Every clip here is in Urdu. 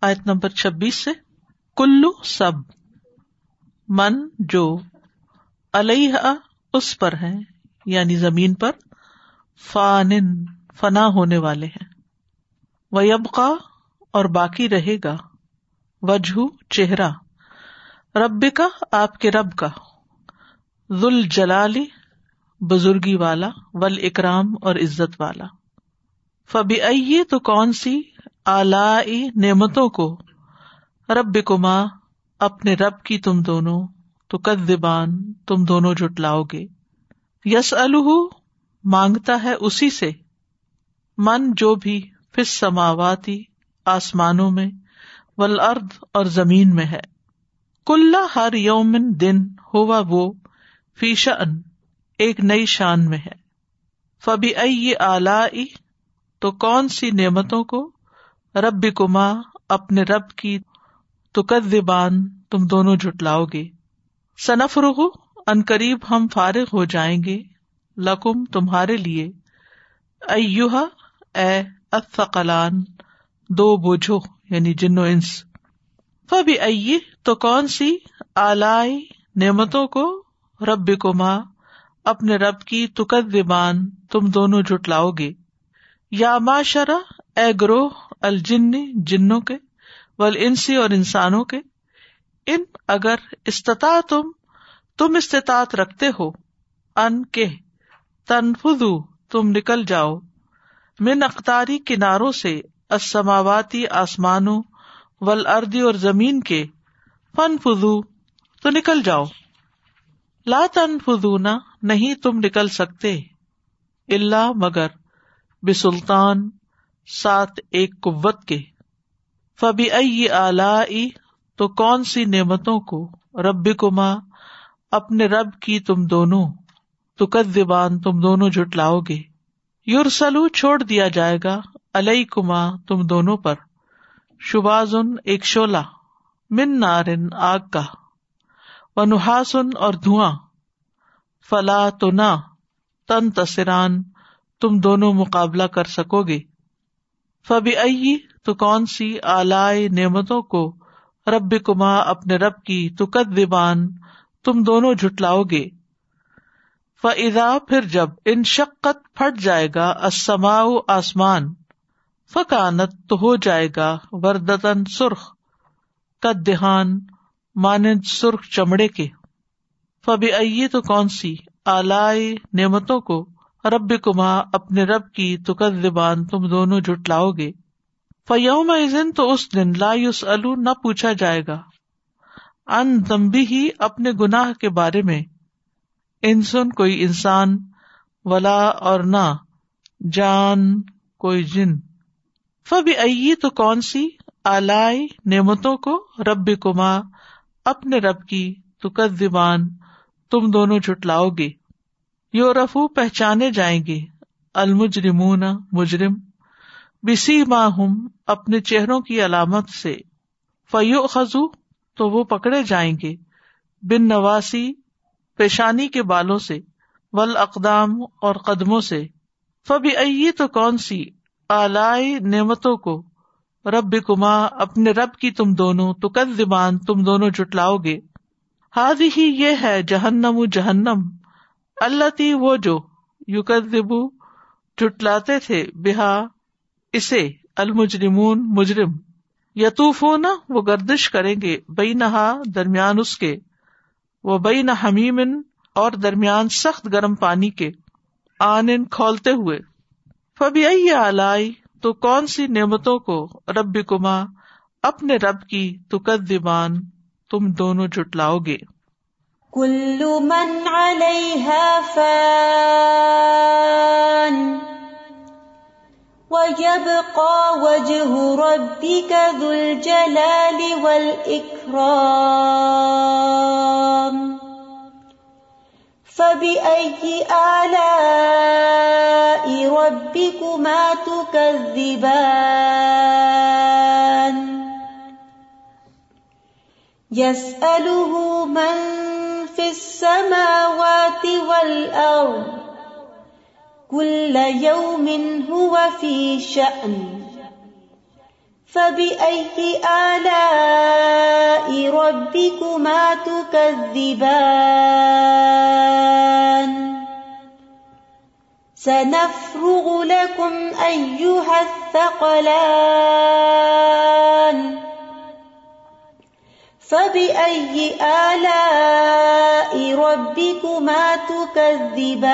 آیت نمبر چھبیس سے، کلو سب، من جو علیہ اس پر ہے یعنی زمین پر فان فنا ہونے والے ہیں۔ وہ اور باقی رہے گا وجہ چہرہ۔ رب کا آپ کے رب کا۔ ذل جلالی بزرگی والا ول اکرام اور عزت والا۔ فبی تو کون سی آلائی نعمتوں کو رب کما اپنے رب کی تم دونوں، تو کد زبان تم دونوں جٹلاؤ گے یس الح مانگتا ہے اسی سے۔ من جو بھی فس سماواتی آسمانوں میں ول ارد اور زمین میں ہے۔ کل ہر یومن دن ہوا وہ فیشا ان ایک نئی شان میں ہے۔ فبی ائی آلائی، تو کون سی نعمتوں کو رب کما اپنے رب کی تو تم دونوں جٹلاؤ گے۔ صنف رحو ان قریب ہم فارغ ہو جائیں گے۔ لکم، تمہارے لیے۔ ایوہا، اے اتقلان دو بوجھو یعنی جنو انس۔ فبی ائی تو کون سی آلائی نعمتوں کو؟ رب کو ماں اپنے رب کی تکت تم دونوں جٹلاؤ گے۔ یا معاشرہ، اے گروہ الجن جنوں کے ول انسی اور انسانوں کے، ان اگر استطاع تم تم استطاعت رکھتے ہو، ان کے تنفذ تم نکل جاؤ، من اختاری کناروں سے اسماواتی آسمانوں ول اردی اور زمین کے فن فضو تو نکل جاؤ۔ لا تن فضونا نہیں تم نکل سکتے اللہ مگر بسلطان۔ سات ایک قوت کے۔ فبی ائی تو کون سی نعمتوں کو؟ رب کما اپنے رب کی تم دونوں تو کد زبان تم دونوں جٹلاؤ گے۔ یورسلو چھوڑ دیا جائے گا۔ علیہ کما تم دونوں پر۔ شبازن، ایک شولا من نارن، آگ کا۔ و نحاسن اور دھواں۔ فلا تو نہ تن تسران، تم دونوں مقابلہ کر سکو گے۔ فبی ائی تو کون سی آلائے نعمتوں کو رب کما اپنے رب کی تکت دیبان تم دونوں جٹلاؤ گے۔ فضا پھر جب ان شکت پھٹ جائے گا اسماؤ آسمان، فکانت تو ہو جائے گا وردتن سرخ کد دہان مانند سرخ چمڑے کے۔ فبی ائی تو کون سی آلائے نعمتوں کو رب کما اپنے رب کی تکت زبان تم دونوں جٹلاؤ گے۔ فیوم تو اس دن لا یوس الو نہ پوچھا جائے گا۔ ان دمبی ہی اپنے گناہ کے بارے میں۔ انسن، کوئی انسان، ولا اور نہ، جان، کوئی جن۔ فبی ائی تو کون سی؟ آلائی، نعمتوں کو رب کما اپنے رب کی تو زبان تم دونوں جٹلاؤ گے۔ یو رفو پہچانے جائیں گے المجرمون مجرم۔ بسی ماہم اپنے چہروں کی علامت سے۔ فیو خزو تو وہ پکڑے جائیں گے۔ بن نواسی پیشانی کے بالوں سے۔ ول اقدام اور قدموں سے۔ فبی ائی تو کون سی آلائی نعمتوں کو؟ رب کما اپنے رب کی تم دونوں، تو کد زبان تم دونوں جٹلاؤ گے۔ ہاد ہی یہ ہے جہنم جہنم۔ اللہ تی وہ جو یو کدبو جٹلاتے تھے، بہا اسے المجرمون مجرم۔ یتوف نا وہ گردش کریں گے۔ بئی نہا درمیان اس کے۔ وہ بئی نہ حمیمن اور درمیان سخت گرم پانی کے۔ آن کھولتے ہوئے۔ فبی آلائی، تو کون سی نعمتوں کو رب کما اپنے رب کی تو دیوان تم دونوں جٹلاؤ گے۔ کلو من علیہ وَيَبْقَى وَجْهُ رَبِّكَ ذُو الْجَلَالِ وَالْإِكْرَامِ فَبِأَيِّ آلَاءِ رَبِّكُمَا تُكَذِّبَانِ؟ يَسْأَلُهُ مَن فِي السَّمَاوَاتِ وَالْأَرْضِ کل یوم هو فی شأن فبأي آلاء ربكما تكذبان سنفرغ لكم أيها الثقلان فبأي آلاء ربكما تكذبان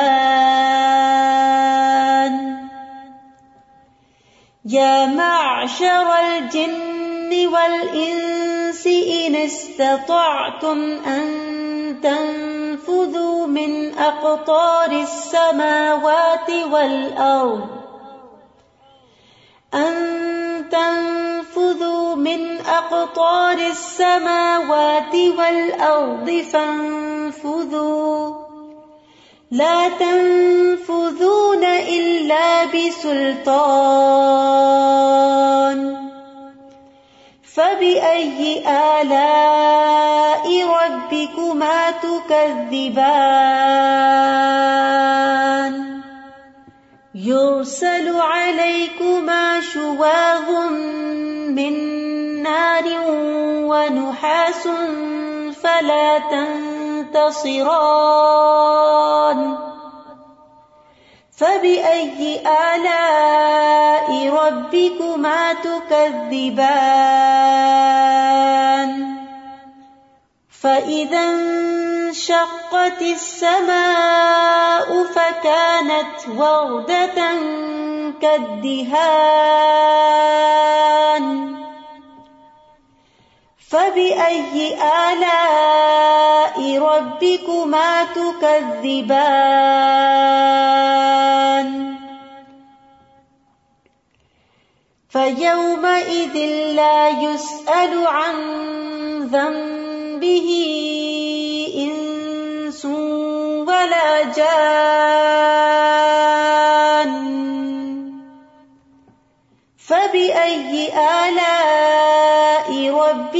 يا معشر الجن والإنس إن استطعتم أن تنفذوا من أقطار السماوات والأرض أن تنفذوا خذوا من أقطار السماوات والأرض فانفذوا لا تنفذون إلا بسلطان فبأي آلاء ربكما تكذبان يرسل عليكما شواظ فلا تنتصران. فبأي آلاء ربكما تكذبان؟ فإذا انشقت السماء فكانت وردة كالدهان. فبأي آلاء ربكما تكذبان فيومئذ لا يسأل عن ذنبه إنس ولا جان فبأي آلاء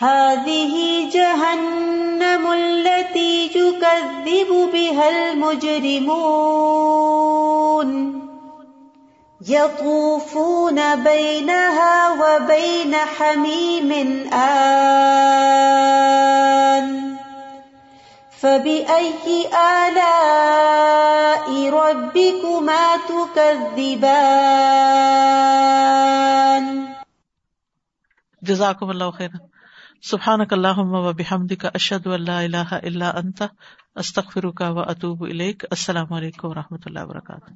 هذه جهنم التي يكذب بها المجرمون. يطوفون بينها وبين حميم آن. فبأي آلاء ربكما تكذبان؟ جزاکم اللہ خیر سبحانک اللہ و بحمدک اشہد ان اللہ اللہ الا انت، استغفرک و اطوب الیک، السلام علیکم و رحمۃ اللہ وبرکاتہ۔